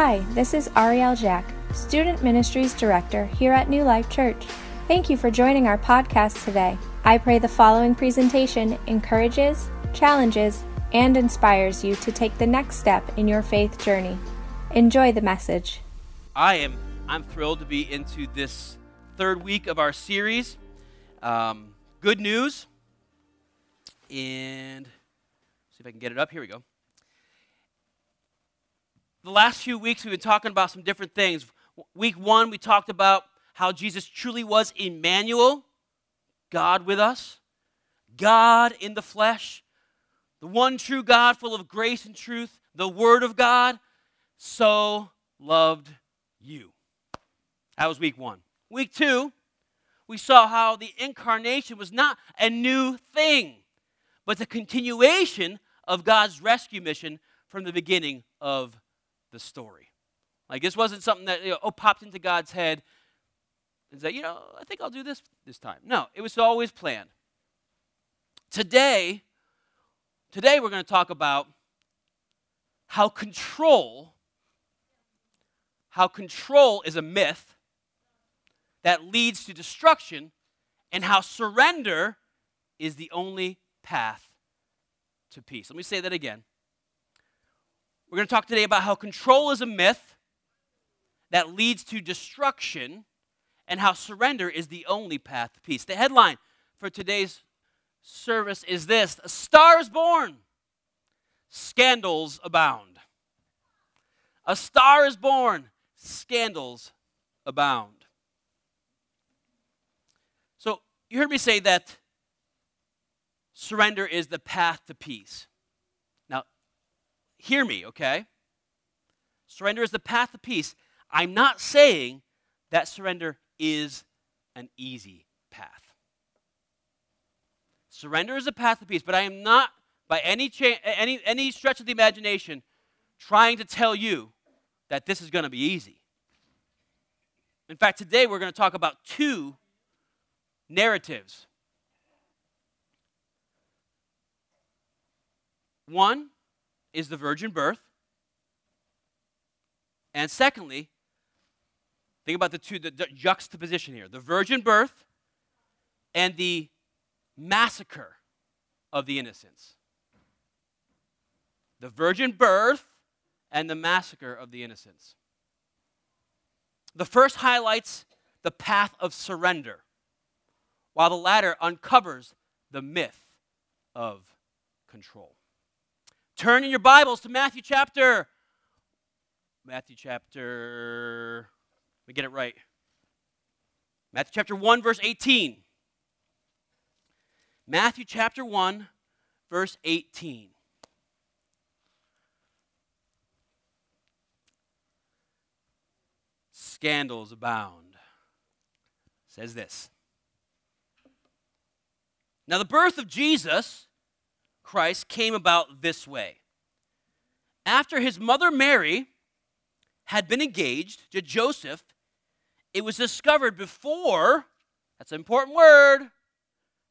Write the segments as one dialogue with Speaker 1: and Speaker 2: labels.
Speaker 1: Hi, this is Ariel Jack, Student Ministries Director here at New Life Church. Thank you for joining our podcast today. I pray the following presentation encourages, challenges, and inspires you to take the next step in your faith journey. Enjoy the message.
Speaker 2: I am I'm thrilled to be into this third week of our series. Um, good news, and see if I can get it up. Here we go. The last few weeks we've been talking about some different things. Week one we talked about how Jesus truly was Emmanuel, God with us, God in the flesh, the one true God full of grace and truth, the Word of God, so loved you. That was week one. Week two, we saw how the incarnation was not a new thing, but the continuation of God's rescue mission from the beginning of the story. Like this wasn't something that you know, oh popped into God's head and said, you know, I think I'll do this this time. No, it was always planned. Today, today we're going to talk about how control how control is a myth that leads to destruction, and how surrender is the only path to peace. Let me say that again. We're going to talk today about how control is a myth that leads to destruction, and how surrender is the only path to peace. The headline for today's service is this A star is born, scandals abound. A star is born, scandals abound. So, you heard me say that surrender is the path to peace. Hear me, okay? Surrender is the path of peace. I'm not saying that surrender is an easy path. Surrender is a path of peace, but I am not, by any, cha- any, any stretch of the imagination, trying to tell you that this is going to be easy. In fact, today we're going to talk about two narratives. One is the virgin birth. And secondly, think about the two, the, the juxtaposition here the virgin birth and the massacre of the innocents. The virgin birth and the massacre of the innocents. The first highlights the path of surrender while the latter uncovers the myth of control. Turn in your Bibles to Matthew chapter. Matthew chapter. Let me get it right. Matthew chapter 1, verse 18. Matthew chapter 1, verse 18. Scandals abound. Says this. Now, the birth of Jesus Christ came about this way. After his mother Mary had been engaged to Joseph, it was discovered before, that's an important word,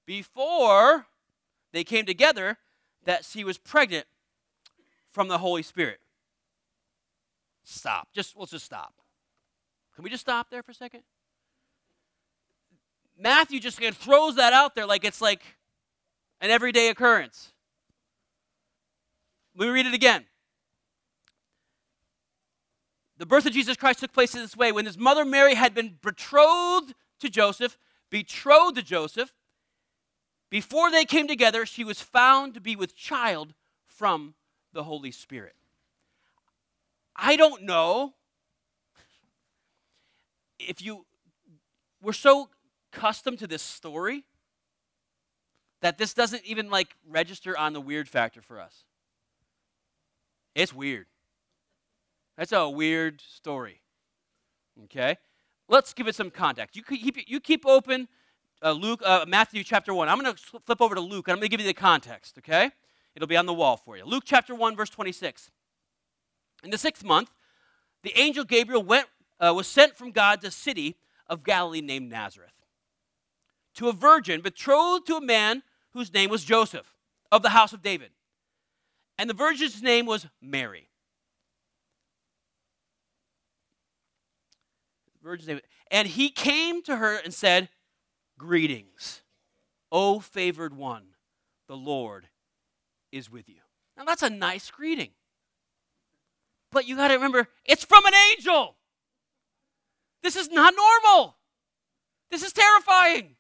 Speaker 2: before they came together, that she was pregnant from the Holy Spirit. Stop. Just let's just stop. Can we just stop there for a second? Matthew just kind of throws that out there like it's like an everyday occurrence. Let me read it again. The birth of Jesus Christ took place in this way. When his mother Mary had been betrothed to Joseph, betrothed to Joseph, before they came together, she was found to be with child from the Holy Spirit. I don't know if you we're so accustomed to this story that this doesn't even like register on the weird factor for us. It's weird. That's a weird story. Okay? Let's give it some context. You keep, you keep open uh, Luke, uh, Matthew chapter 1. I'm going to flip over to Luke and I'm going to give you the context, okay? It'll be on the wall for you. Luke chapter 1, verse 26. In the sixth month, the angel Gabriel went, uh, was sent from God to a city of Galilee named Nazareth to a virgin betrothed to a man whose name was Joseph of the house of David. And the virgin's name was Mary. virgin's name. And he came to her and said, Greetings, O favored one, the Lord is with you. Now that's a nice greeting. But you got to remember, it's from an angel. This is not normal. This is terrifying.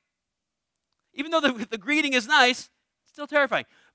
Speaker 2: Even though the, the greeting is nice, still terrifying.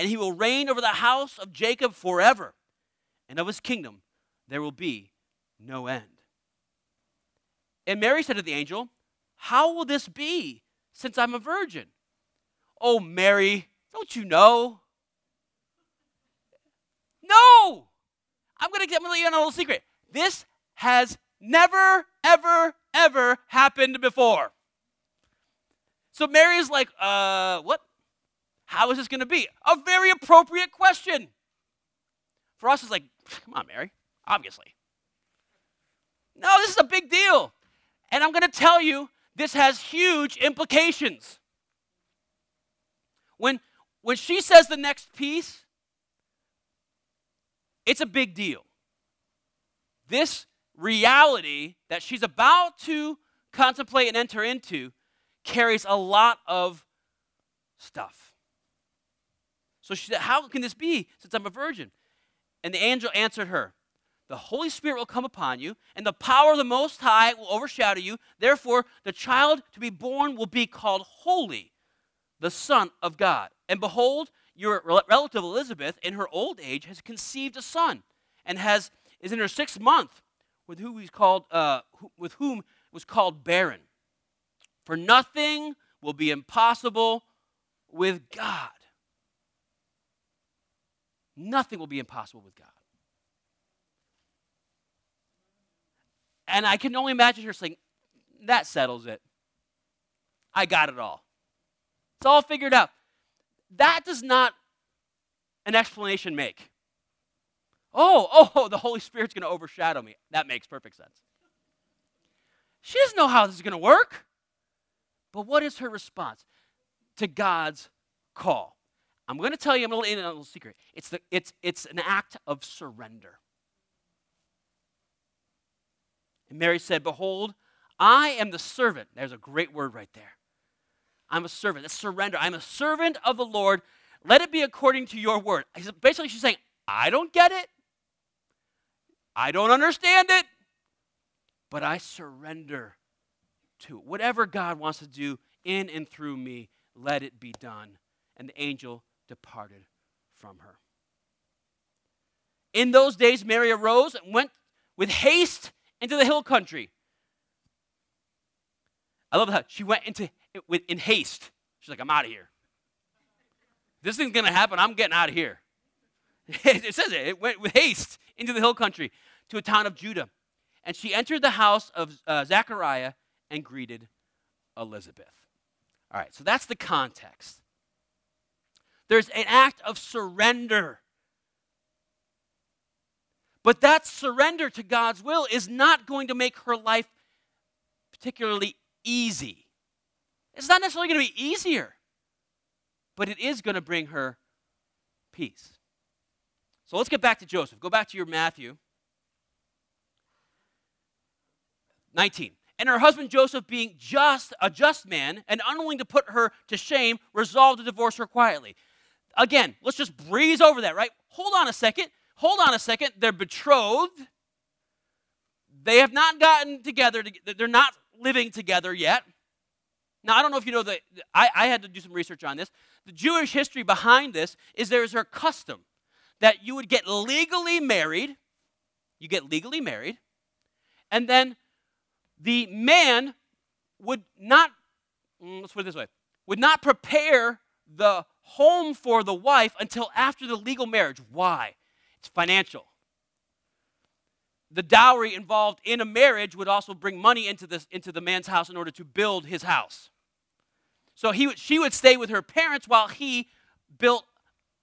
Speaker 2: and he will reign over the house of Jacob forever, and of his kingdom there will be no end. And Mary said to the angel, How will this be, since I'm a virgin? Oh, Mary, don't you know? No! I'm going to let you in on a little secret. This has never, ever, ever happened before. So Mary is like, uh, what? How is this going to be? A very appropriate question. For us, it's like, come on, Mary, obviously. No, this is a big deal. And I'm going to tell you, this has huge implications. When, when she says the next piece, it's a big deal. This reality that she's about to contemplate and enter into carries a lot of stuff. So she said, How can this be since I'm a virgin? And the angel answered her, The Holy Spirit will come upon you, and the power of the Most High will overshadow you. Therefore, the child to be born will be called Holy, the Son of God. And behold, your relative Elizabeth, in her old age, has conceived a son, and has is in her sixth month with whom he's called uh, with whom was called barren. For nothing will be impossible with God. Nothing will be impossible with God. And I can only imagine her saying, That settles it. I got it all. It's all figured out. That does not an explanation make. Oh, oh, the Holy Spirit's going to overshadow me. That makes perfect sense. She doesn't know how this is going to work. But what is her response to God's call? I'm going to tell you a little, a little secret. It's, the, it's, it's an act of surrender. And Mary said, Behold, I am the servant. There's a great word right there. I'm a servant. That's surrender. I'm a servant of the Lord. Let it be according to your word. Basically, she's saying, I don't get it. I don't understand it, but I surrender to it. Whatever God wants to do in and through me, let it be done. And the angel departed from her. In those days, Mary arose and went with haste into the hill country. I love that she went into with in haste. She's like, I'm out of here. This thing's gonna happen. I'm getting out of here. it says it. It went with haste into the hill country to a town of Judah. And she entered the house of uh, Zechariah and greeted Elizabeth. All right, so that's the context. There's an act of surrender. But that surrender to God's will is not going to make her life particularly easy. It's not necessarily going to be easier, but it is going to bring her peace. So let's get back to Joseph. Go back to your Matthew 19. And her husband Joseph, being just a just man and unwilling to put her to shame, resolved to divorce her quietly. Again, let's just breeze over that, right? Hold on a second. Hold on a second. They're betrothed. They have not gotten together. They're not living together yet. Now, I don't know if you know that I, I had to do some research on this. The Jewish history behind this is there is a custom that you would get legally married. You get legally married. And then the man would not, mm, let's put it this way, would not prepare the home for the wife until after the legal marriage. Why? It's financial. the dowry involved in a marriage would also bring money into, this, into the man's house in order to build his house. So he, she would stay with her parents while he built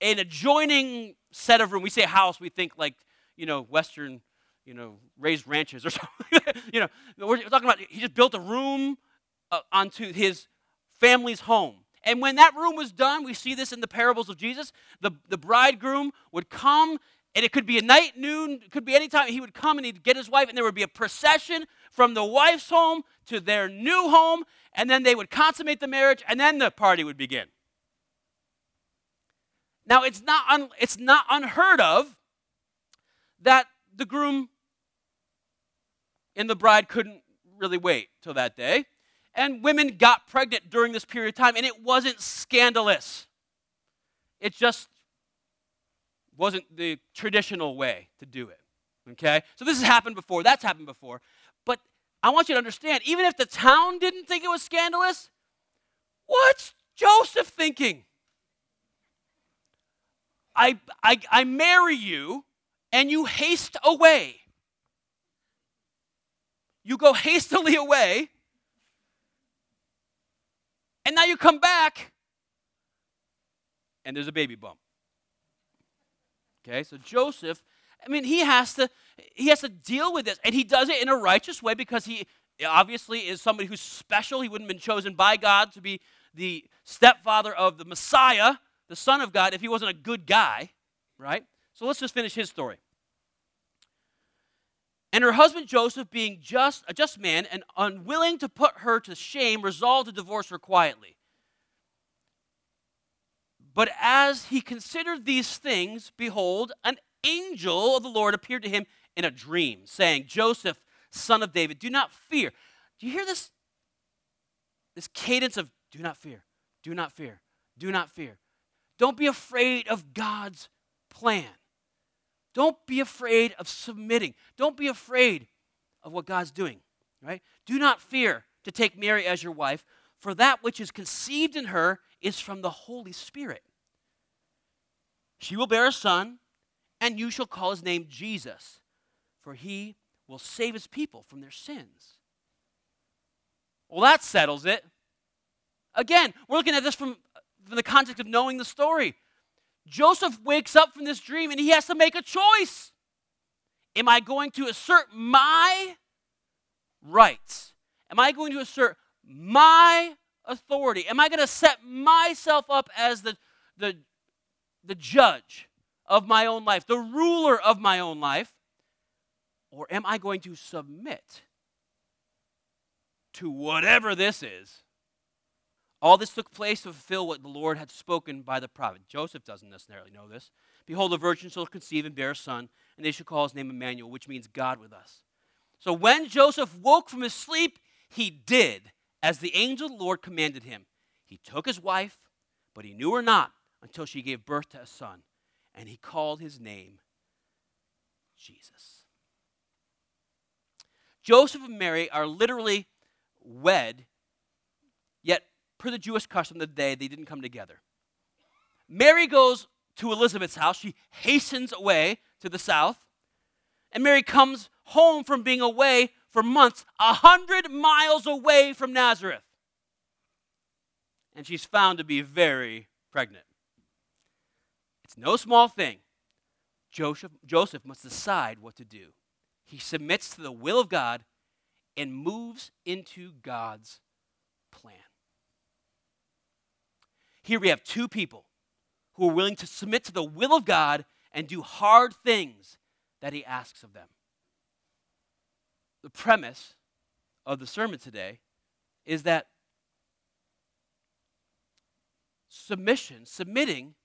Speaker 2: an adjoining set of room. We say house, we think like, you know, Western, you know, raised ranches or something. you know, we're talking about he just built a room uh, onto his family's home. And when that room was done, we see this in the parables of Jesus, the, the bridegroom would come, and it could be a night, noon, it could be any time. He would come and he'd get his wife, and there would be a procession from the wife's home to their new home, and then they would consummate the marriage, and then the party would begin. Now, it's not, un, it's not unheard of that the groom and the bride couldn't really wait till that day and women got pregnant during this period of time, and it wasn't scandalous. It just wasn't the traditional way to do it. Okay? So this has happened before, that's happened before. But I want you to understand even if the town didn't think it was scandalous, what's Joseph thinking? I, I, I marry you and you haste away. You go hastily away and now you come back, and there's a baby bump. Okay, so Joseph, I mean, he has to he has to deal with this, and he does it in a righteous way because he obviously is somebody who's special. He wouldn't have been chosen by God to be the stepfather of the Messiah, the Son of God, if he wasn't a good guy, right? So let's just finish his story. And her husband Joseph, being just a just man and unwilling to put her to shame, resolved to divorce her quietly. But as he considered these things, behold, an angel of the Lord appeared to him in a dream, saying, Joseph, son of David, do not fear. Do you hear this? This cadence of do not fear, do not fear, do not fear. Don't be afraid of God's plan. Don't be afraid of submitting. Don't be afraid of what God's doing, right? Do not fear to take Mary as your wife, for that which is conceived in her is from the Holy Spirit. She will bear a son, and you shall call his name Jesus, for he will save his people from their sins. Well, that settles it. Again, we're looking at this from, from the context of knowing the story. Joseph wakes up from this dream and he has to make a choice. Am I going to assert my rights? Am I going to assert my authority? Am I going to set myself up as the, the, the judge of my own life, the ruler of my own life? Or am I going to submit to whatever this is all this took place to fulfill what the Lord had spoken by the prophet. Joseph doesn't necessarily know this. Behold, a virgin shall conceive and bear a son, and they shall call his name Emmanuel, which means God with us. So when Joseph woke from his sleep, he did as the angel of the Lord commanded him. He took his wife, but he knew her not until she gave birth to a son, and he called his name Jesus. Joseph and Mary are literally wed, per the Jewish custom the day, they didn't come together. Mary goes to Elizabeth's house. She hastens away to the south. And Mary comes home from being away for months, a hundred miles away from Nazareth. And she's found to be very pregnant. It's no small thing. Joseph, Joseph must decide what to do. He submits to the will of God and moves into God's plan. Here we have two people who are willing to submit to the will of God and do hard things that He asks of them. The premise of the sermon today is that submission, submitting,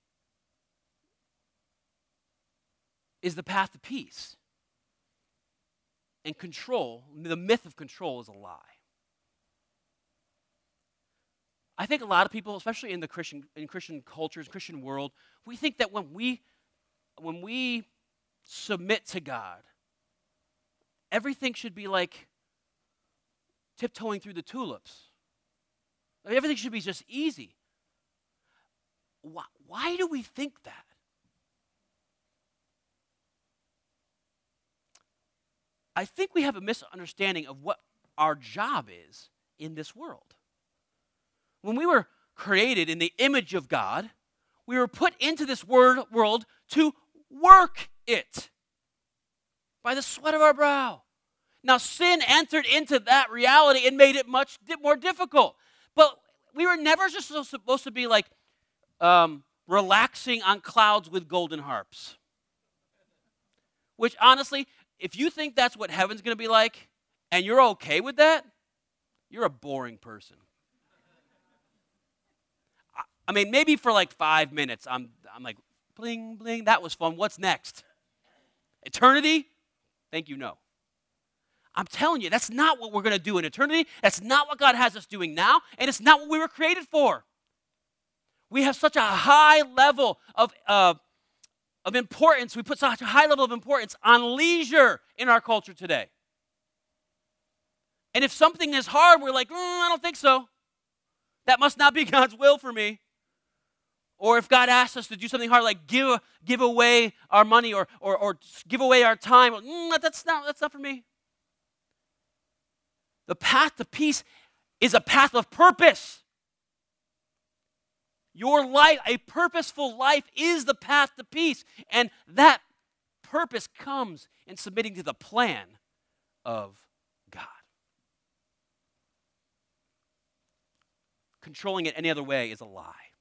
Speaker 2: is the path to peace. And control, the myth of control, is a lie. I think a lot of people, especially in the Christian in Christian cultures, Christian world, we think that when we when we submit to God, everything should be like tiptoeing through the tulips. Everything should be just easy. Why, why do we think that? I think we have a misunderstanding of what our job is in this world. When we were created in the image of God, we were put into this world to work it by the sweat of our brow. Now, sin entered into that reality and made it much more difficult. But we were never just supposed to be like um, relaxing on clouds with golden harps. Which, honestly, if you think that's what heaven's going to be like and you're okay with that, you're a boring person. I mean, maybe for like five minutes, I'm, I'm like, bling, bling, that was fun. What's next? Eternity? Thank you, no. I'm telling you, that's not what we're going to do in eternity. That's not what God has us doing now, and it's not what we were created for. We have such a high level of, uh, of importance. We put such a high level of importance on leisure in our culture today. And if something is hard, we're like, mm, I don't think so. That must not be God's will for me. Or if God asks us to do something hard, like give, give away our money or, or, or give away our time, mm, that's, not, that's not for me. The path to peace is a path of purpose. Your life, a purposeful life, is the path to peace. And that purpose comes in submitting to the plan of God. Controlling it any other way is a lie.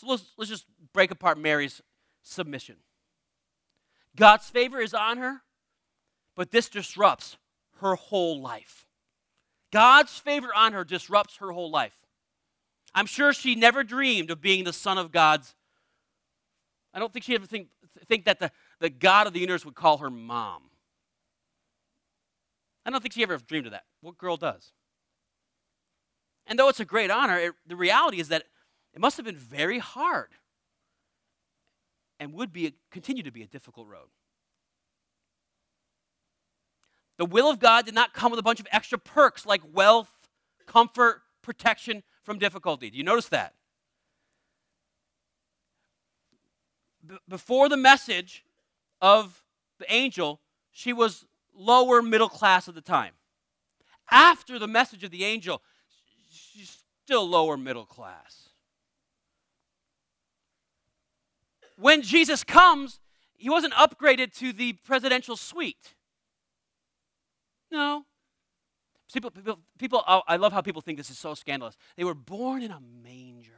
Speaker 2: So let's, let's just break apart Mary's submission. God's favor is on her, but this disrupts her whole life. God's favor on her disrupts her whole life. I'm sure she never dreamed of being the son of God's. I don't think she ever think, think that the, the God of the universe would call her mom. I don't think she ever dreamed of that. What girl does? And though it's a great honor, it, the reality is that it must have been very hard and would be continue to be a difficult road. The will of God did not come with a bunch of extra perks like wealth, comfort, protection from difficulty. Do you notice that? B- before the message of the angel, she was lower middle class at the time. After the message of the angel, she's still lower middle class. When Jesus comes, he wasn't upgraded to the presidential suite. No. People, people, people oh, I love how people think this is so scandalous. They were born in a manger.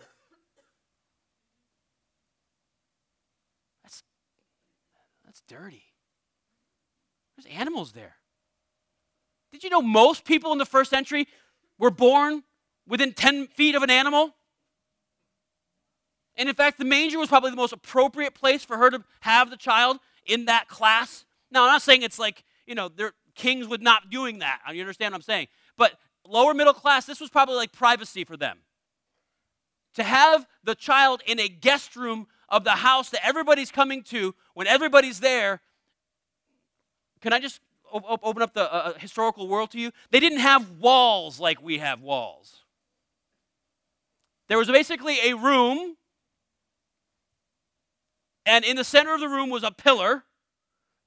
Speaker 2: That's, that's dirty. There's animals there. Did you know most people in the first century were born within 10 feet of an animal? And in fact, the manger was probably the most appropriate place for her to have the child in that class. Now, I'm not saying it's like, you know, their kings would not doing that. You understand what I'm saying? But lower middle class, this was probably like privacy for them. To have the child in a guest room of the house that everybody's coming to, when everybody's there, can I just open up the uh, uh, historical world to you? They didn't have walls like we have walls. There was basically a room and in the center of the room was a pillar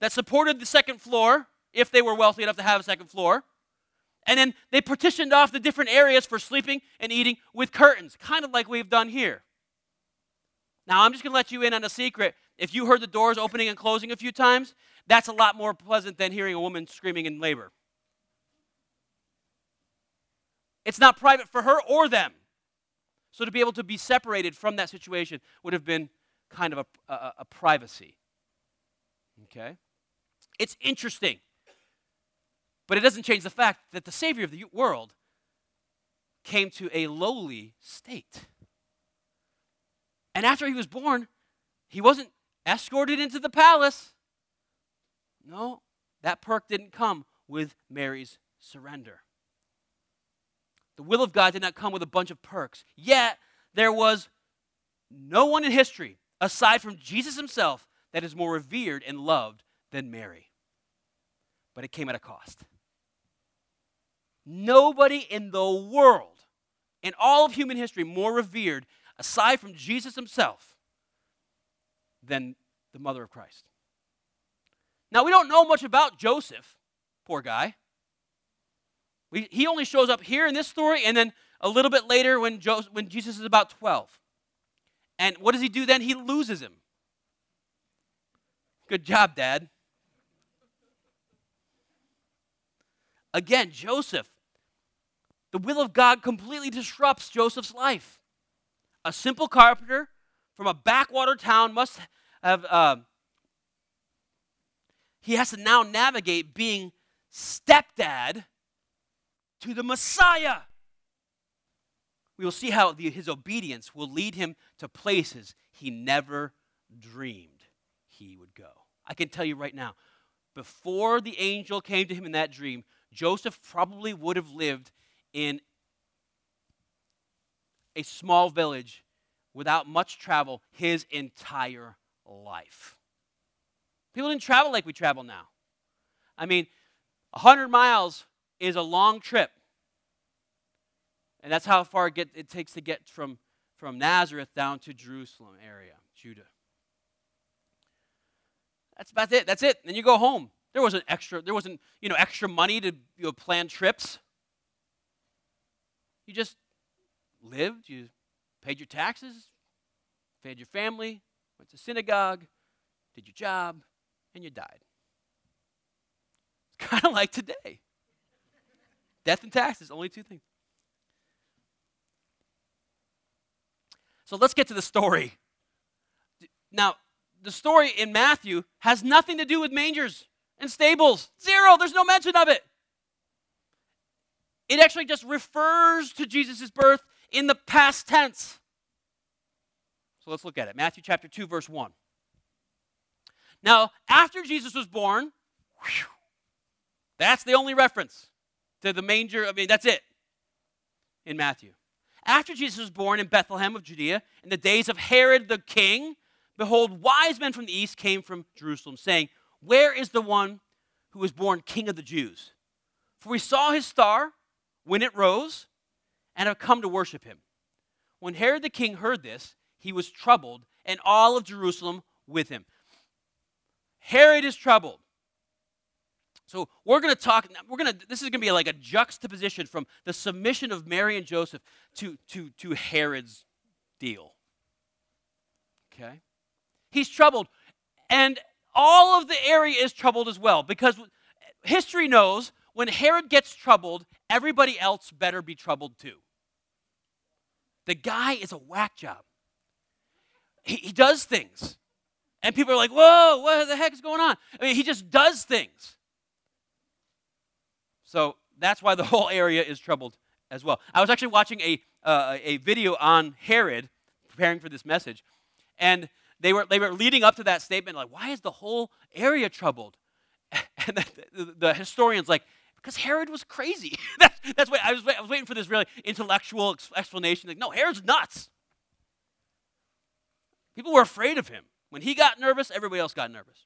Speaker 2: that supported the second floor, if they were wealthy enough to have a second floor. And then they partitioned off the different areas for sleeping and eating with curtains, kind of like we've done here. Now, I'm just going to let you in on a secret. If you heard the doors opening and closing a few times, that's a lot more pleasant than hearing a woman screaming in labor. It's not private for her or them. So to be able to be separated from that situation would have been kind of a, a, a privacy. Okay? It's interesting. But it doesn't change the fact that the Savior of the world came to a lowly state. And after he was born, he wasn't escorted into the palace. No, that perk didn't come with Mary's surrender. The will of God did not come with a bunch of perks. Yet, there was no one in history aside from Jesus himself, that is more revered and loved than Mary. But it came at a cost. Nobody in the world, in all of human history, more revered, aside from Jesus himself, than the mother of Christ. Now, we don't know much about Joseph, poor guy. We, he only shows up here in this story and then a little bit later when, when Jesus is about 12. And what does he do then? He loses him. Good job, Dad. Again, Joseph. The will of God completely disrupts Joseph's life. A simple carpenter from a backwater town must have, uh, he has to now navigate being stepdad to the Messiah. We will see how the, his obedience will lead him to places he never dreamed he would go. I can tell you right now, before the angel came to him in that dream, Joseph probably would have lived in a small village without much travel his entire life. People didn't travel like we travel now. I mean, 100 miles is a long trip. And that's how far it, get, it takes to get from, from Nazareth down to Jerusalem area, Judah. That's about it. That's it. Then you go home. There wasn't extra, there wasn't, you know, extra money to you know, plan trips. You just lived, you paid your taxes, fed your family, went to synagogue, did your job, and you died. It's kind of like today. Death and taxes, only two things. So let's get to the story. Now, the story in Matthew has nothing to do with mangers and stables. Zero. There's no mention of it. It actually just refers to Jesus' birth in the past tense. So let's look at it. Matthew chapter 2, verse 1. Now, after Jesus was born, whew, that's the only reference to the manger. I mean, that's it in Matthew. After Jesus was born in Bethlehem of Judea, in the days of Herod the king, behold, wise men from the east came from Jerusalem, saying, Where is the one who was born king of the Jews? For we saw his star when it rose and have come to worship him. When Herod the king heard this, he was troubled, and all of Jerusalem with him. Herod is troubled. So we're going to talk, we're going to, this is going to be like a juxtaposition from the submission of Mary and Joseph to, to, to Herod's deal. Okay? He's troubled. And all of the area is troubled as well because history knows when Herod gets troubled, everybody else better be troubled too. The guy is a whack job. He, he does things. And people are like, whoa, what the heck is going on? I mean, he just does things. So that's why the whole area is troubled as well. I was actually watching a, uh, a video on Herod, preparing for this message, and they were, they were leading up to that statement, like, why is the whole area troubled? And the, the, the historian's like, because Herod was crazy. that's, that's why I was, I was waiting for this really intellectual explanation. Like, no, Herod's nuts. People were afraid of him. When he got nervous, everybody else got nervous.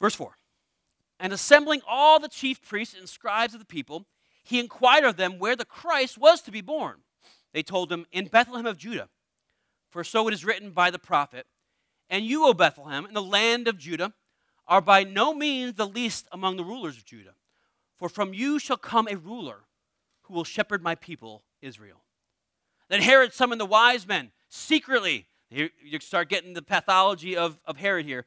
Speaker 2: Verse 4 And assembling all the chief priests and scribes of the people, he inquired of them where the Christ was to be born. They told him, In Bethlehem of Judah. For so it is written by the prophet, And you, O Bethlehem, in the land of Judah, are by no means the least among the rulers of Judah. For from you shall come a ruler who will shepherd my people, Israel. Then Herod summoned the wise men secretly. You start getting the pathology of, of Herod here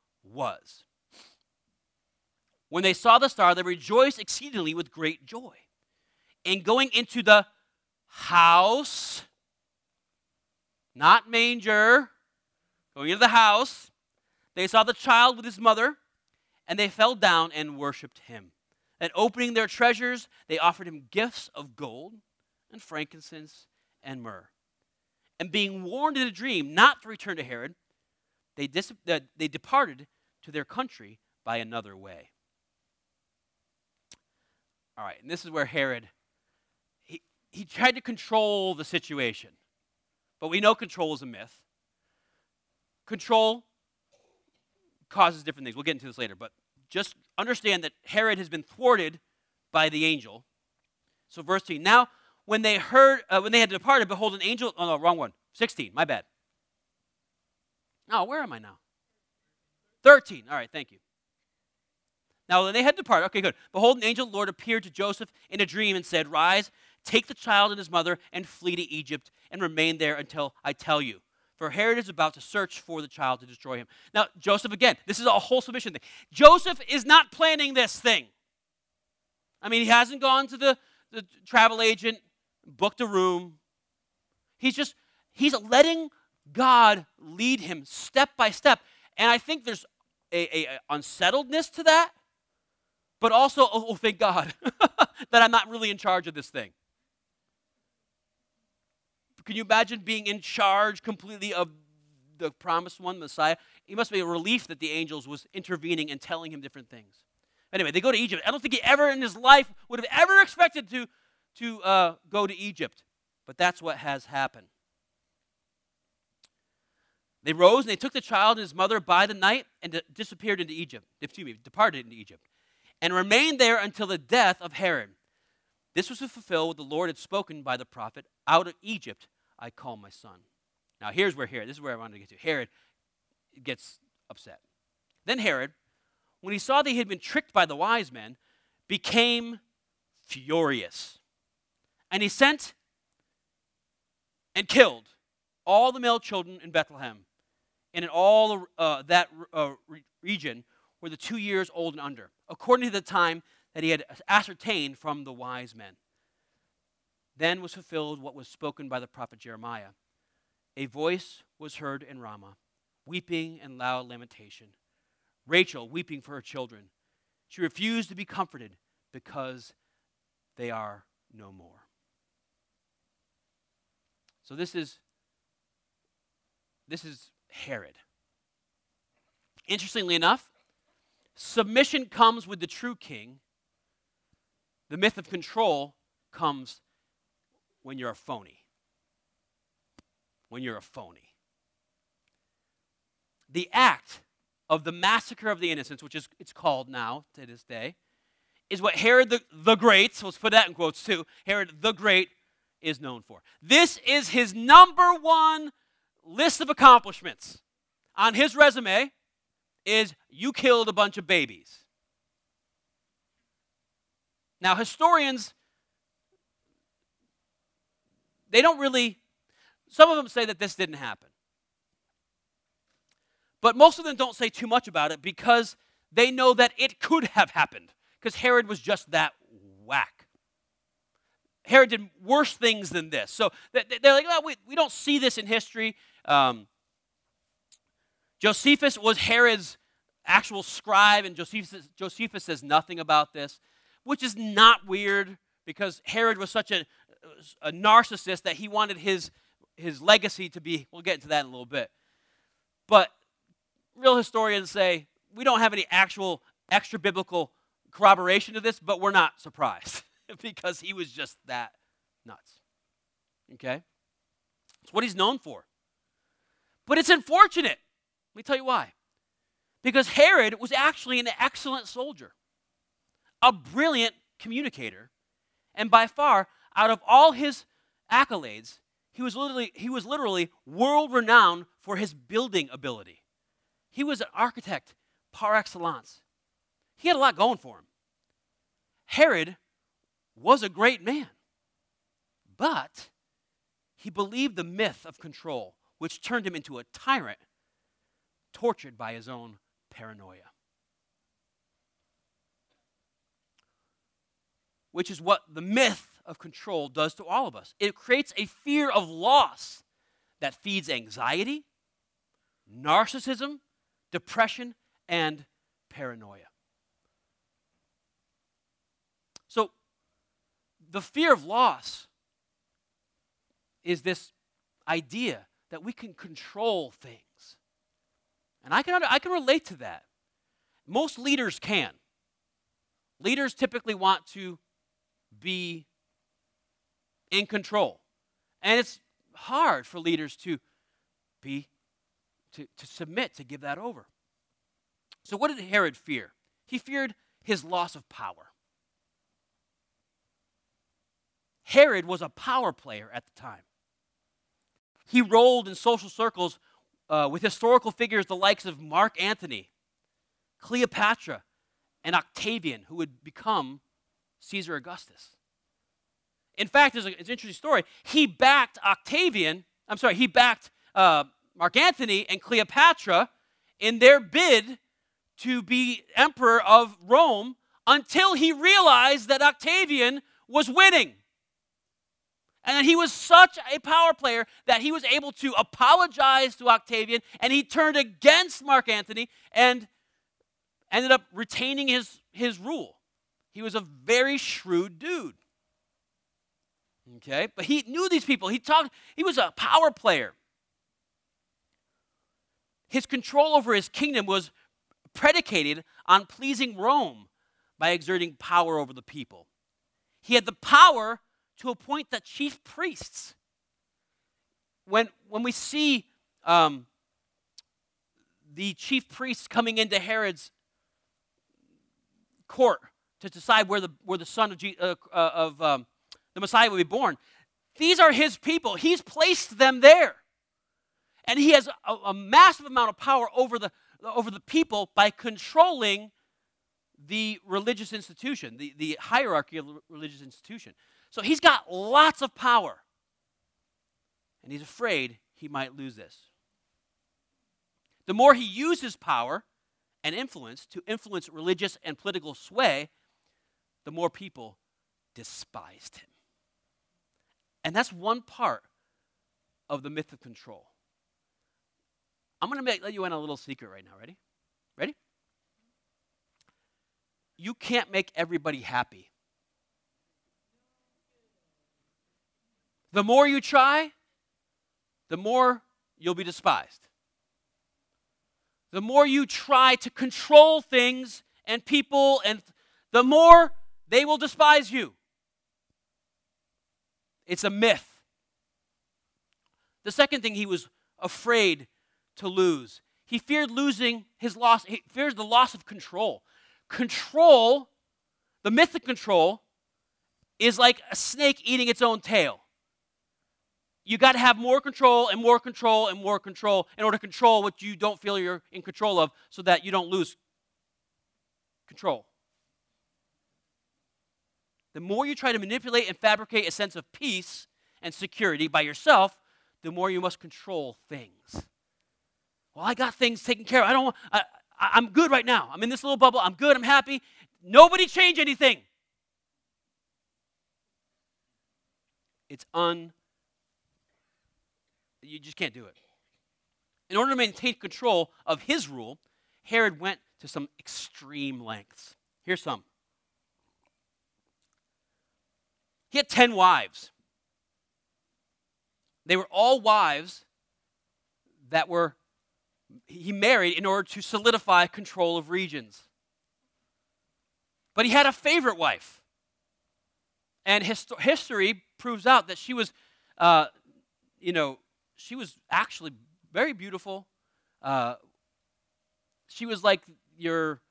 Speaker 2: was. When they saw the star, they rejoiced exceedingly with great joy. And going into the house, not manger, going into the house, they saw the child with his mother, and they fell down and worshiped him. And opening their treasures, they offered him gifts of gold and frankincense and myrrh. and being warned in a dream not to return to Herod, they, dis- uh, they departed to their country by another way. All right, and this is where Herod he, he tried to control the situation. But we know control is a myth. Control causes different things. We'll get into this later, but just understand that Herod has been thwarted by the angel. So verse 10. Now when they heard uh, when they had departed, behold an angel oh no, wrong one. 16, my bad. Oh, where am I now? 13. All right, thank you. Now, when they had departed, okay, good. Behold, an angel of the Lord appeared to Joseph in a dream and said, Rise, take the child and his mother, and flee to Egypt, and remain there until I tell you. For Herod is about to search for the child to destroy him. Now, Joseph, again, this is a whole submission thing. Joseph is not planning this thing. I mean, he hasn't gone to the, the travel agent, booked a room. He's just, he's letting God lead him step by step. And I think there's a, a, a unsettledness to that but also, oh, oh thank God that I'm not really in charge of this thing. Can you imagine being in charge completely of the promised one, Messiah? It must be a relief that the angels was intervening and telling him different things. Anyway, they go to Egypt. I don't think he ever in his life would have ever expected to, to uh, go to Egypt, but that's what has happened. They rose and they took the child and his mother by the night and disappeared into Egypt. Excuse me, departed into Egypt and remained there until the death of Herod. This was to fulfill what the Lord had spoken by the prophet Out of Egypt I call my son. Now, here's where Herod, this is where I wanted to get to. Herod gets upset. Then Herod, when he saw that he had been tricked by the wise men, became furious. And he sent and killed all the male children in Bethlehem and in all uh, that uh, region were the two years old and under, according to the time that he had ascertained from the wise men. Then was fulfilled what was spoken by the prophet Jeremiah. A voice was heard in Ramah, weeping and loud lamentation. Rachel weeping for her children. She refused to be comforted because they are no more. So this is this is Herod. Interestingly enough, submission comes with the true king. The myth of control comes when you're a phony. When you're a phony. The act of the massacre of the innocents, which is it's called now to this day, is what Herod the, the Great, so let's put that in quotes too, Herod the Great is known for. This is his number one list of accomplishments. On his resume, is you killed a bunch of babies. Now, historians, they don't really, some of them say that this didn't happen. But most of them don't say too much about it because they know that it could have happened because Herod was just that whack. Herod did worse things than this. So they're like, oh, we, we don't see this in history. Um, Josephus was Herod's actual scribe, and Josephus, Josephus says nothing about this, which is not weird because Herod was such a, a narcissist that he wanted his, his legacy to be, we'll get into that in a little bit. But real historians say we don't have any actual extra biblical corroboration of this, but we're not surprised because he was just that nuts. Okay? It's what he's known for. But it's unfortunate let me tell you why. Because Herod was actually an excellent soldier, a brilliant communicator, and by far, out of all his accolades, he was literally, he was literally world renowned for his building ability. He was an architect par excellence. He had a lot going for him. Herod was a great man, but he believed the myth of control, which turned him into a tyrant tortured by his own paranoia. Which is what the myth of control does to all of us. It creates a fear of loss that feeds anxiety, narcissism, depression, and paranoia. So, the fear of loss is this idea that we can control things. And I can, I can relate to that. Most leaders can. Leaders typically want to be in control. And it's hard for leaders to be to, to submit, to give that over. So what did Herod fear? He feared his loss of power. Herod was a power player at the time. He rolled in social circles uh, with historical figures the likes of Mark Antony, Cleopatra, and Octavian, who would become Caesar Augustus. In fact, it's, an interesting story. He backed Octavian, I'm sorry, he backed uh, Mark Antony and Cleopatra in their bid to be emperor of Rome until he realized that Octavian was winning. And that he was such a power player that he was able to apologize to Octavian and he turned against Mark Antony and ended up retaining his, his rule. He was a very shrewd dude. Okay? But he knew these people. He talked, he was a power player. His control over his kingdom was predicated on pleasing Rome by exerting power over the people. He had the power to appoint the chief priests. When, when we see um, the chief priests coming into Herod's court to decide where the, where the son of, uh, uh, of um, the Messiah would be born, these are his people. He's placed them there. And he has a, a massive amount of power over the, over the people by controlling the religious institution, the, the hierarchy of the religious institution. So he's got lots of power. And he's afraid he might lose this. The more he uses power and influence to influence religious and political sway, the more people despised him. And that's one part of the myth of control. I'm going to let you in a little secret right now. Ready? Ready? You can't make everybody happy. The more you try, the more you'll be despised. The more you try to control things and people, and the more they will despise you. It's a myth. The second thing he was afraid to lose. He feared losing his loss, he fears the loss of control. Control, the myth of control, is like a snake eating its own tail. You got to have more control and more control and more control in order to control what you don't feel you're in control of so that you don't lose control. The more you try to manipulate and fabricate a sense of peace and security by yourself, the more you must control things. Well, I got things taken care of. I don't. I, I'm good right now. I'm in this little bubble. I'm good. I'm happy. Nobody change anything. It's un. You just can't do it. In order to maintain control of his rule, Herod went to some extreme lengths. Here's some. He had 10 wives. They were all wives that were he married in order to solidify control of regions. But he had a favorite wife. And hist- history proves out that she was, uh, you know, she was actually very beautiful. Uh, she was like your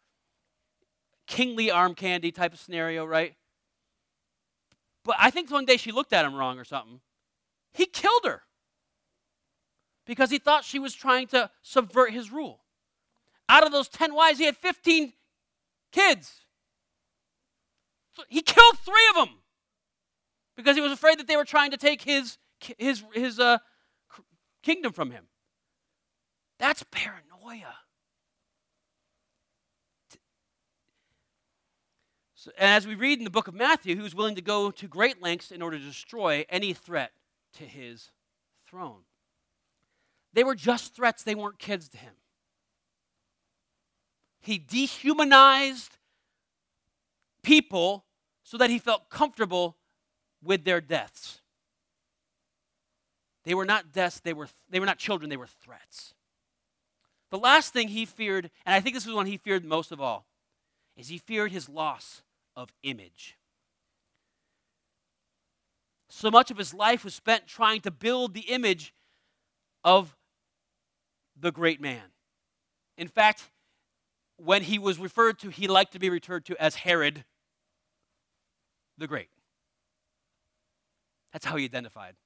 Speaker 2: kingly arm candy type of scenario, right? But I think one day she looked at him wrong or something. He killed her because he thought she was trying to subvert his rule. Out of those 10 wives, he had 15 kids. So he killed three of them because he was afraid that they were trying to take his, his, his uh, kingdom from him. That's paranoia. So, as we read in the book of Matthew, he was willing to go to great lengths in order to destroy any threat to his throne. They were just threats, they weren't kids to him. He dehumanized people so that he felt comfortable with their deaths. They were not deaths, they were, they were not children, they were threats. The last thing he feared, and I think this was one he feared most of all, is he feared his loss of image. So much of his life was spent trying to build the image of the great man. In fact, when he was referred to, he liked to be referred to as Herod the Great. That's how he identified.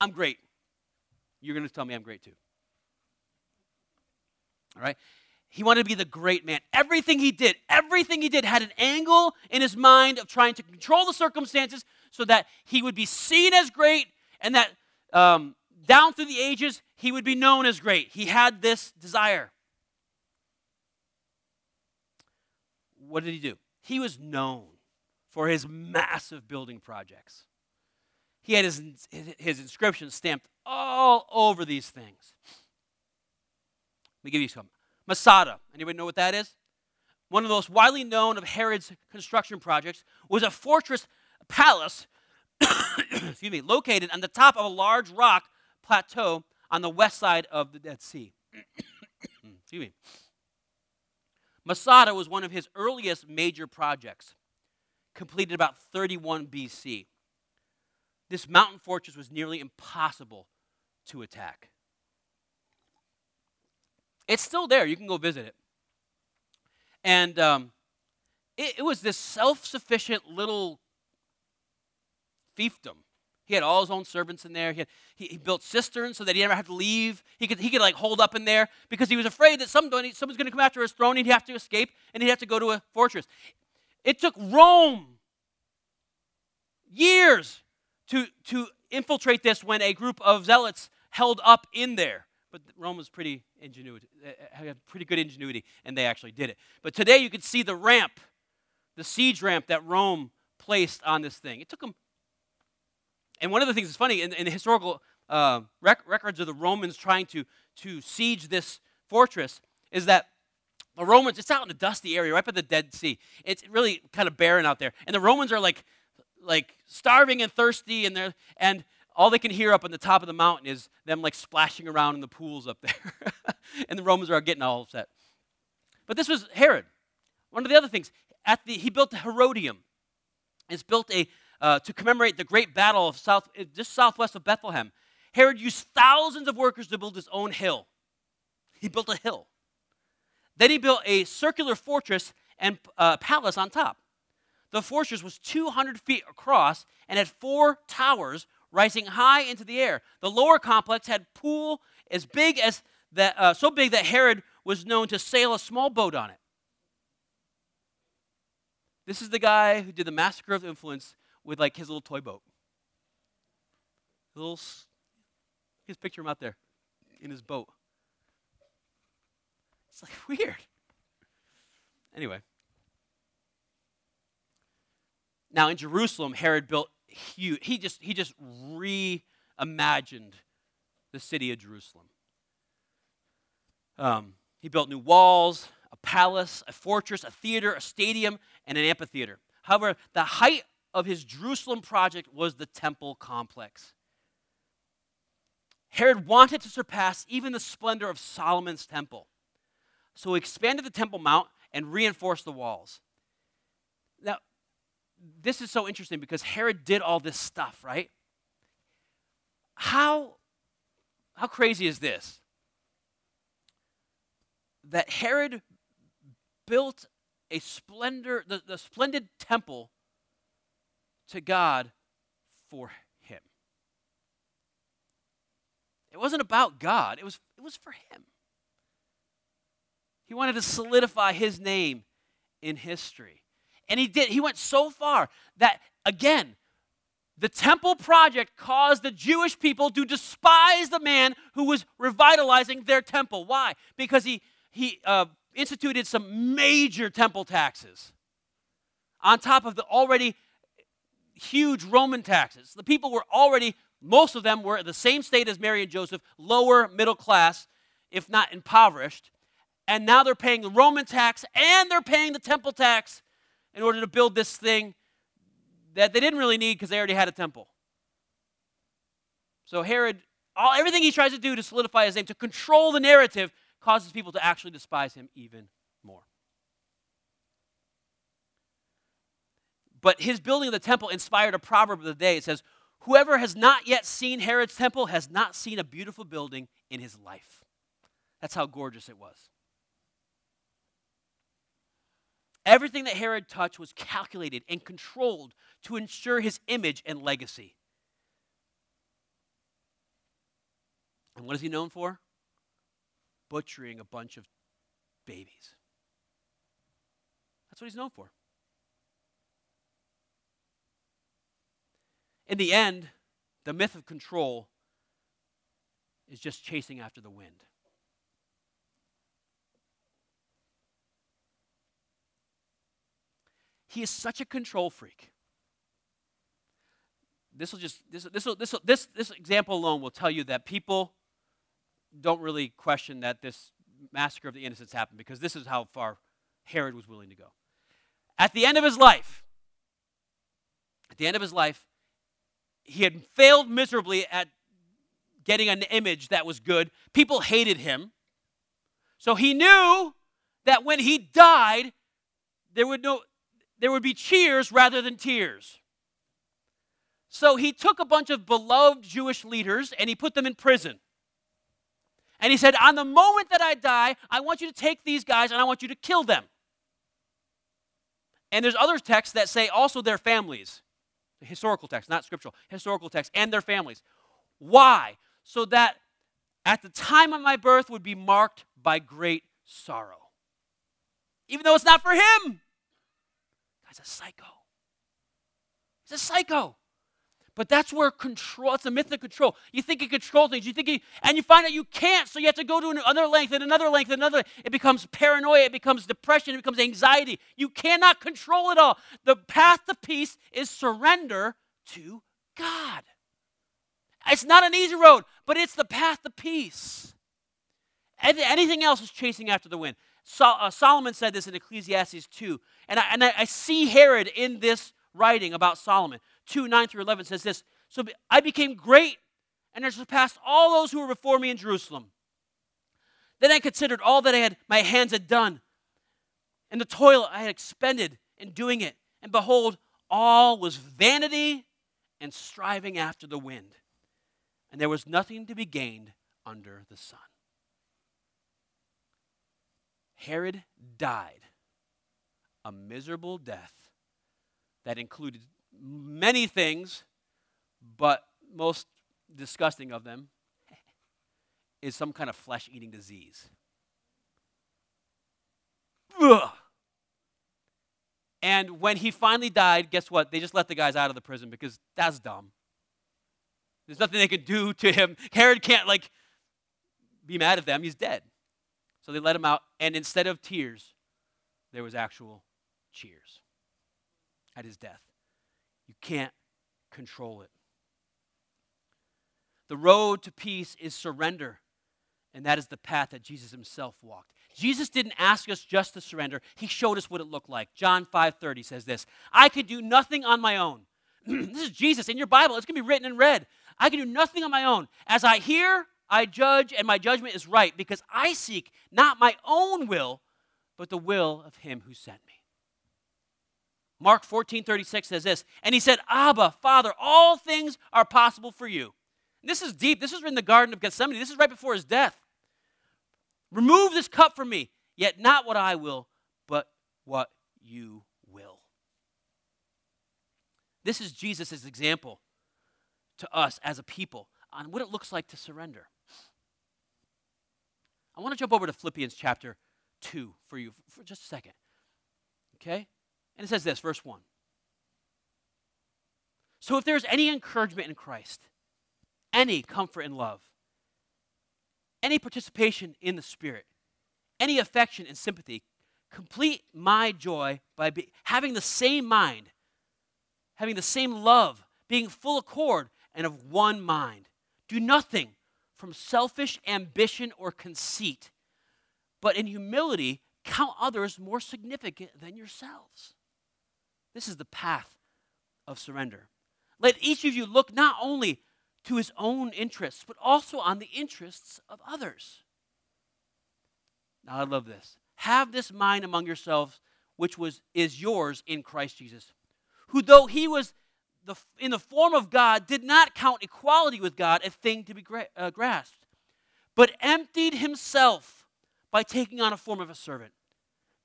Speaker 2: I'm great. You're going to tell me I'm great too. All right? He wanted to be the great man. Everything he did, everything he did had an angle in his mind of trying to control the circumstances so that he would be seen as great and that um, down through the ages he would be known as great. He had this desire. What did he do? He was known for his massive building projects. He had his, his inscription stamped all over these things. Let me give you some. Masada. Anybody know what that is? One of the most widely known of Herod's construction projects was a fortress palace, excuse me, located on the top of a large rock plateau on the west side of the Dead Sea. excuse me. Masada was one of his earliest major projects, completed about 31 BC. This mountain fortress was nearly impossible to attack. It's still there. You can go visit it. And um, it, it was this self sufficient little fiefdom. He had all his own servants in there. He, had, he, he, built cisterns so that he never had to leave. He could, he could like hold up in there because he was afraid that somebody, someone's going to come after his throne he'd have to escape and he'd have to go to a fortress. It took Rome years to, to infiltrate this when a group of zealots held up in there. But Rome was pretty ingenuity, uh, uh, had pretty good ingenuity, and they actually did it. But today you can see the ramp, the siege ramp that Rome placed on this thing. It took them. And one of the things that's funny in, in the historical uh, rec- records of the Romans trying to, to siege this fortress is that the Romans, it's out in a dusty area right by the Dead Sea. It's really kind of barren out there. And the Romans are like, like starving and thirsty, and they're, and all they can hear up on the top of the mountain is them like splashing around in the pools up there. and the Romans are getting all upset. But this was Herod. One of the other things, at the, he built the Herodium. It's built a, uh, to commemorate the great battle of south, just southwest of Bethlehem. Herod used thousands of workers to build his own hill. He built a hill. Then he built a circular fortress and uh, palace on top. The fortress was 200 feet across and had four towers rising high into the air. The lower complex had pool as big as that, uh, so big that Herod was known to sail a small boat on it. This is the guy who did the massacre of influence with like his little toy boat. Little, his picture him out there in his boat. It's like weird. Anyway. Now in Jerusalem, Herod built huge. He just, he just reimagined the city of Jerusalem. Um, he built new walls, a palace, a fortress, a theater, a stadium, and an amphitheater. However, the height of his Jerusalem project was the temple complex. Herod wanted to surpass even the splendor of Solomon's temple. So he expanded the Temple Mount and reinforced the walls. Now, this is so interesting because Herod did all this stuff, right? How, how crazy is this? That Herod built a splendor, the, the splendid temple to God for him. It wasn't about God, it was, it was for him. He wanted to solidify his name in history. And he did. He went so far that, again, the temple project caused the Jewish people to despise the man who was revitalizing their temple. Why? Because he, he uh, instituted some major temple taxes on top of the already huge Roman taxes. The people were already, most of them were in the same state as Mary and Joseph, lower middle class, if not impoverished. And now they're paying the Roman tax and they're paying the temple tax in order to build this thing that they didn't really need because they already had a temple. So Herod, all, everything he tries to do to solidify his name, to control the narrative, causes people to actually despise him even more. But his building of the temple inspired a proverb of the day. It says, Whoever has not yet seen Herod's temple has not seen a beautiful building in his life. That's how gorgeous it was. Everything that Herod touched was calculated and controlled to ensure his image and legacy. And what is he known for? Butchering a bunch of babies. That's what he's known for. In the end, the myth of control is just chasing after the wind. He is such a control freak. This will just this this this this this example alone will tell you that people don't really question that this massacre of the innocents happened because this is how far Herod was willing to go. At the end of his life, at the end of his life, he had failed miserably at getting an image that was good. People hated him. So he knew that when he died, there would, no, there would be cheers rather than tears. So he took a bunch of beloved Jewish leaders and he put them in prison. And he said, On the moment that I die, I want you to take these guys and I want you to kill them. And there's other texts that say also their families. Historical texts, not scriptural, historical texts, and their families. Why? So that at the time of my birth would be marked by great sorrow. Even though it's not for him. Guy's a psycho. He's a psycho. But that's where control, it's a myth of control. You think you control things, you think you, and you find out you can't, so you have to go to another length and another length and another. It becomes paranoia, it becomes depression, it becomes anxiety. You cannot control it all. The path to peace is surrender to God. It's not an easy road, but it's the path to peace. Anything else is chasing after the wind. Uh, Solomon said this in Ecclesiastes 2. And I, and I see Herod in this writing about Solomon. 2 9 through 11 says this So I became great and I surpassed all those who were before me in Jerusalem. Then I considered all that I had, my hands had done, and the toil I had expended in doing it. And behold, all was vanity and striving after the wind. And there was nothing to be gained under the sun. Herod died a miserable death that included many things, but most disgusting of them is some kind of flesh eating disease. Ugh. And when he finally died, guess what? They just let the guys out of the prison because that's dumb. There's nothing they could do to him. Herod can't, like, be mad at them. He's dead. So they let him out, and instead of tears, there was actual cheers at his death. You can't control it. The road to peace is surrender, and that is the path that Jesus himself walked. Jesus didn't ask us just to surrender. He showed us what it looked like. John 5:30 says this, "I could do nothing on my own." this is Jesus in your Bible. It's going to be written and read. I can do nothing on my own. As I hear, I judge, and my judgment is right because I seek not my own will, but the will of him who sent me. Mark 14 36 says this, and he said, Abba, Father, all things are possible for you. And this is deep. This is in the Garden of Gethsemane. This is right before his death. Remove this cup from me, yet not what I will, but what you will. This is Jesus' example to us as a people on what it looks like to surrender. I want to jump over to Philippians chapter 2 for you for just a second. Okay? And it says this, verse 1. So if there's any encouragement in Christ, any comfort in love, any participation in the Spirit, any affection and sympathy, complete my joy by be, having the same mind, having the same love, being full accord and of one mind. Do nothing from selfish ambition or conceit, but in humility count others more significant than yourselves. This is the path of surrender. Let each of you look not only to his own interests, but also on the interests of others. Now I love this. Have this mind among yourselves, which was is yours in Christ Jesus, who though he was the, in the form of God, did not count equality with God a thing to be gra- uh, grasped, but emptied himself by taking on a form of a servant,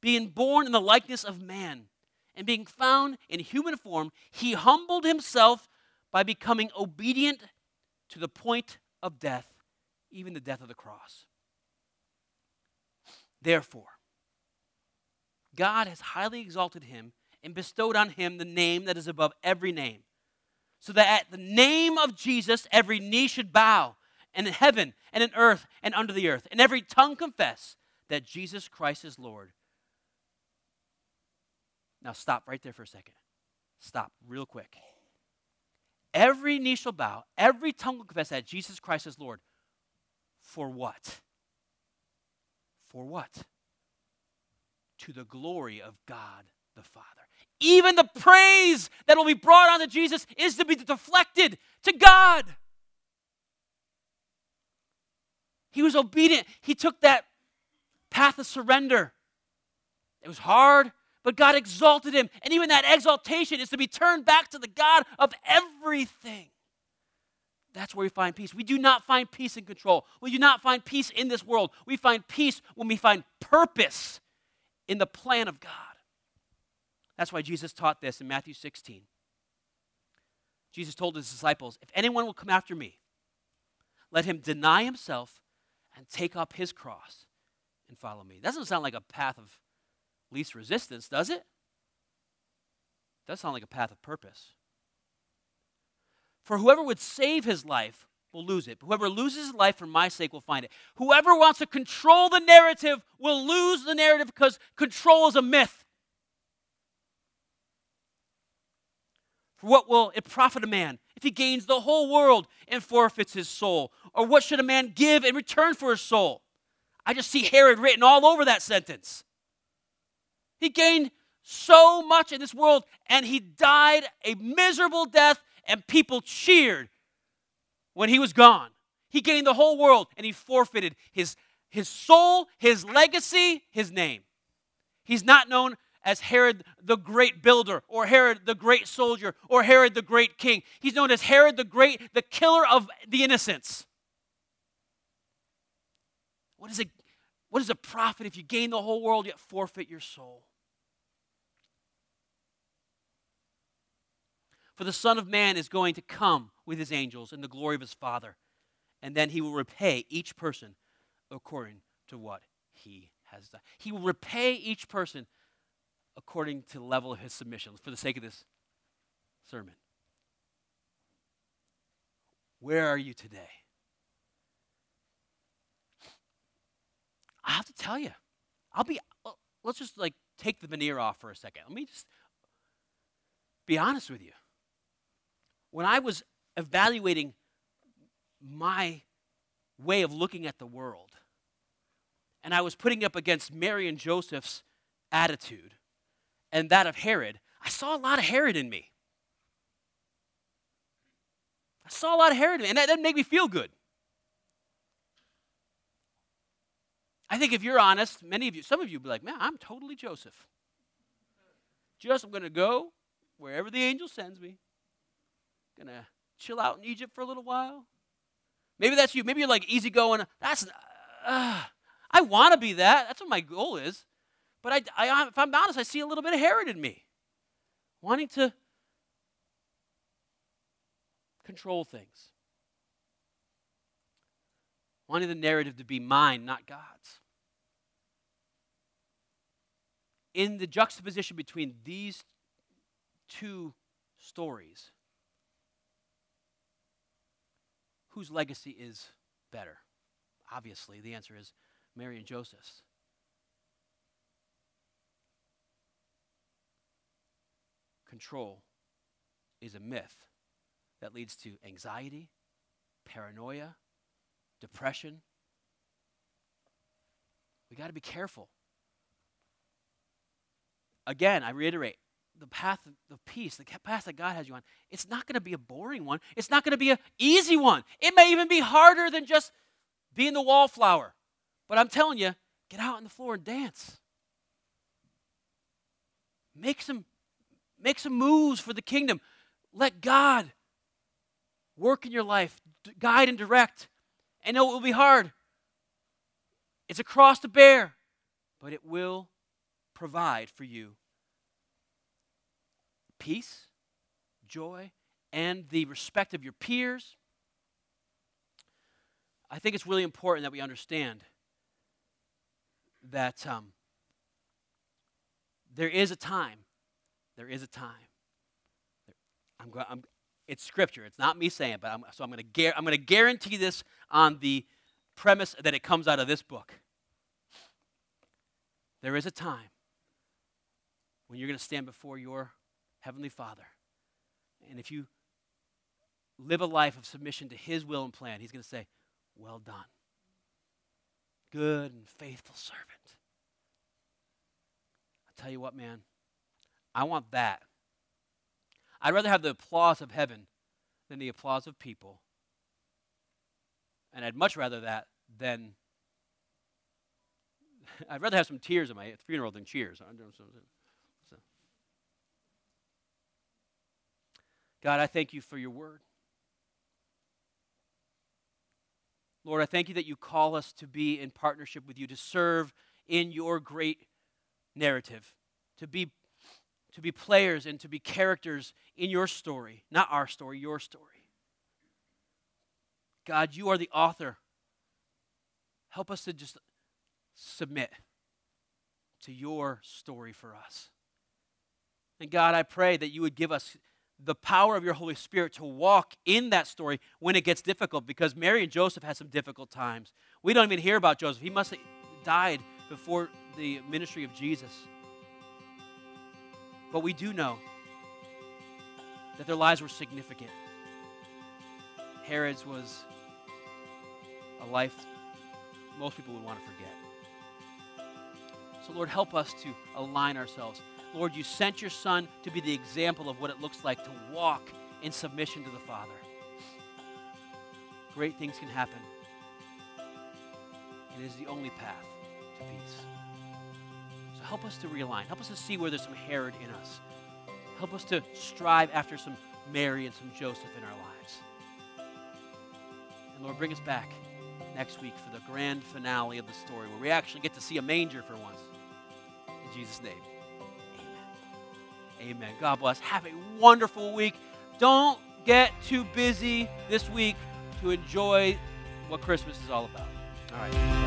Speaker 2: being born in the likeness of man, and being found in human form, he humbled himself by becoming obedient to the point of death, even the death of the cross. Therefore, God has highly exalted him and bestowed on him the name that is above every name, so that at the name of Jesus every knee should bow, and in heaven and in earth and under the earth, and every tongue confess that Jesus Christ is Lord. Now stop right there for a second. Stop real quick. Every knee shall bow, every tongue will confess that Jesus Christ is Lord. For what? For what? To the glory of God the Father. Even the praise that will be brought onto Jesus is to be deflected to God. He was obedient. He took that path of surrender. It was hard, but God exalted him. And even that exaltation is to be turned back to the God of everything. That's where we find peace. We do not find peace in control. We do not find peace in this world. We find peace when we find purpose in the plan of God. That's why Jesus taught this in Matthew 16. Jesus told his disciples, If anyone will come after me, let him deny himself and take up his cross and follow me. That doesn't sound like a path of least resistance, does it? it does sound like a path of purpose. For whoever would save his life will lose it. Whoever loses his life for my sake will find it. Whoever wants to control the narrative will lose the narrative because control is a myth. For what will it profit a man if he gains the whole world and forfeits his soul? Or what should a man give in return for his soul? I just see Herod written all over that sentence. He gained so much in this world and he died a miserable death, and people cheered when he was gone. He gained the whole world and he forfeited his, his soul, his legacy, his name. He's not known as Herod the great builder or Herod the great soldier or Herod the great king. He's known as Herod the great, the killer of the innocents. What is? What is a profit if you gain the whole world yet forfeit your soul? For the Son of Man is going to come with his angels in the glory of his Father, and then he will repay each person according to what he has done. He will repay each person according to the level of his submission, for the sake of this sermon. Where are you today? I have to tell you, I'll be, let's just like take the veneer off for a second. Let me just be honest with you when I was evaluating my way of looking at the world, and I was putting up against Mary and Joseph's attitude and that of Herod, I saw a lot of Herod in me. I saw a lot of Herod in me, and that didn't make me feel good. I think if you're honest, many of you, some of you be like, man, I'm totally Joseph. Just, I'm going to go wherever the angel sends me. Gonna chill out in Egypt for a little while. Maybe that's you. Maybe you're like easygoing. That's uh, I want to be that. That's what my goal is. But I, I, if I'm honest, I see a little bit of Herod in me, wanting to control things, wanting the narrative to be mine, not God's. In the juxtaposition between these two stories, whose legacy is better? Obviously, the answer is Mary and Joseph's. Control is a myth that leads to anxiety, paranoia, depression. We got to be careful. Again, I reiterate the path of peace, the path that God has you on, it's not going to be a boring one. It's not going to be an easy one. It may even be harder than just being the wallflower. But I'm telling you, get out on the floor and dance. Make some, make some moves for the kingdom. Let God work in your life, guide and direct. I know it will be hard. It's a cross to bear, but it will provide for you peace, joy, and the respect of your peers. I think it's really important that we understand that um, there is a time. There is a time. I'm, I'm, it's scripture. It's not me saying but I'm, so I'm going I'm going to guarantee this on the premise that it comes out of this book. There is a time when you're going to stand before your heavenly Father, and if you live a life of submission to His will and plan, He's going to say, "Well done, good and faithful servant." I tell you what, man, I want that. I'd rather have the applause of heaven than the applause of people. And I'd much rather that than I'd rather have some tears at my funeral than cheers. God, I thank you for your word. Lord, I thank you that you call us to be in partnership with you, to serve in your great narrative, to be, to be players and to be characters in your story, not our story, your story. God, you are the author. Help us to just submit to your story for us. And God, I pray that you would give us the power of your Holy Spirit to walk in that story when it gets difficult because Mary and Joseph had some difficult times. We don't even hear about Joseph. He must have died before the ministry of Jesus. But we do know that their lives were significant. Herod's was a life most people would want to forget. So, Lord, help us to align ourselves. Lord, you sent your Son to be the example of what it looks like to walk in submission to the Father. Great things can happen. It is the only path to peace. Help us to realign. Help us to see where there's some Herod in us. Help us to strive after some Mary and some Joseph in our lives. And Lord, bring us back next week for the grand finale of the story where we actually get to see a manger for once. In Jesus' name, amen. Amen. God bless. Have a wonderful week. Don't get too busy this week to enjoy what Christmas is all about. All right.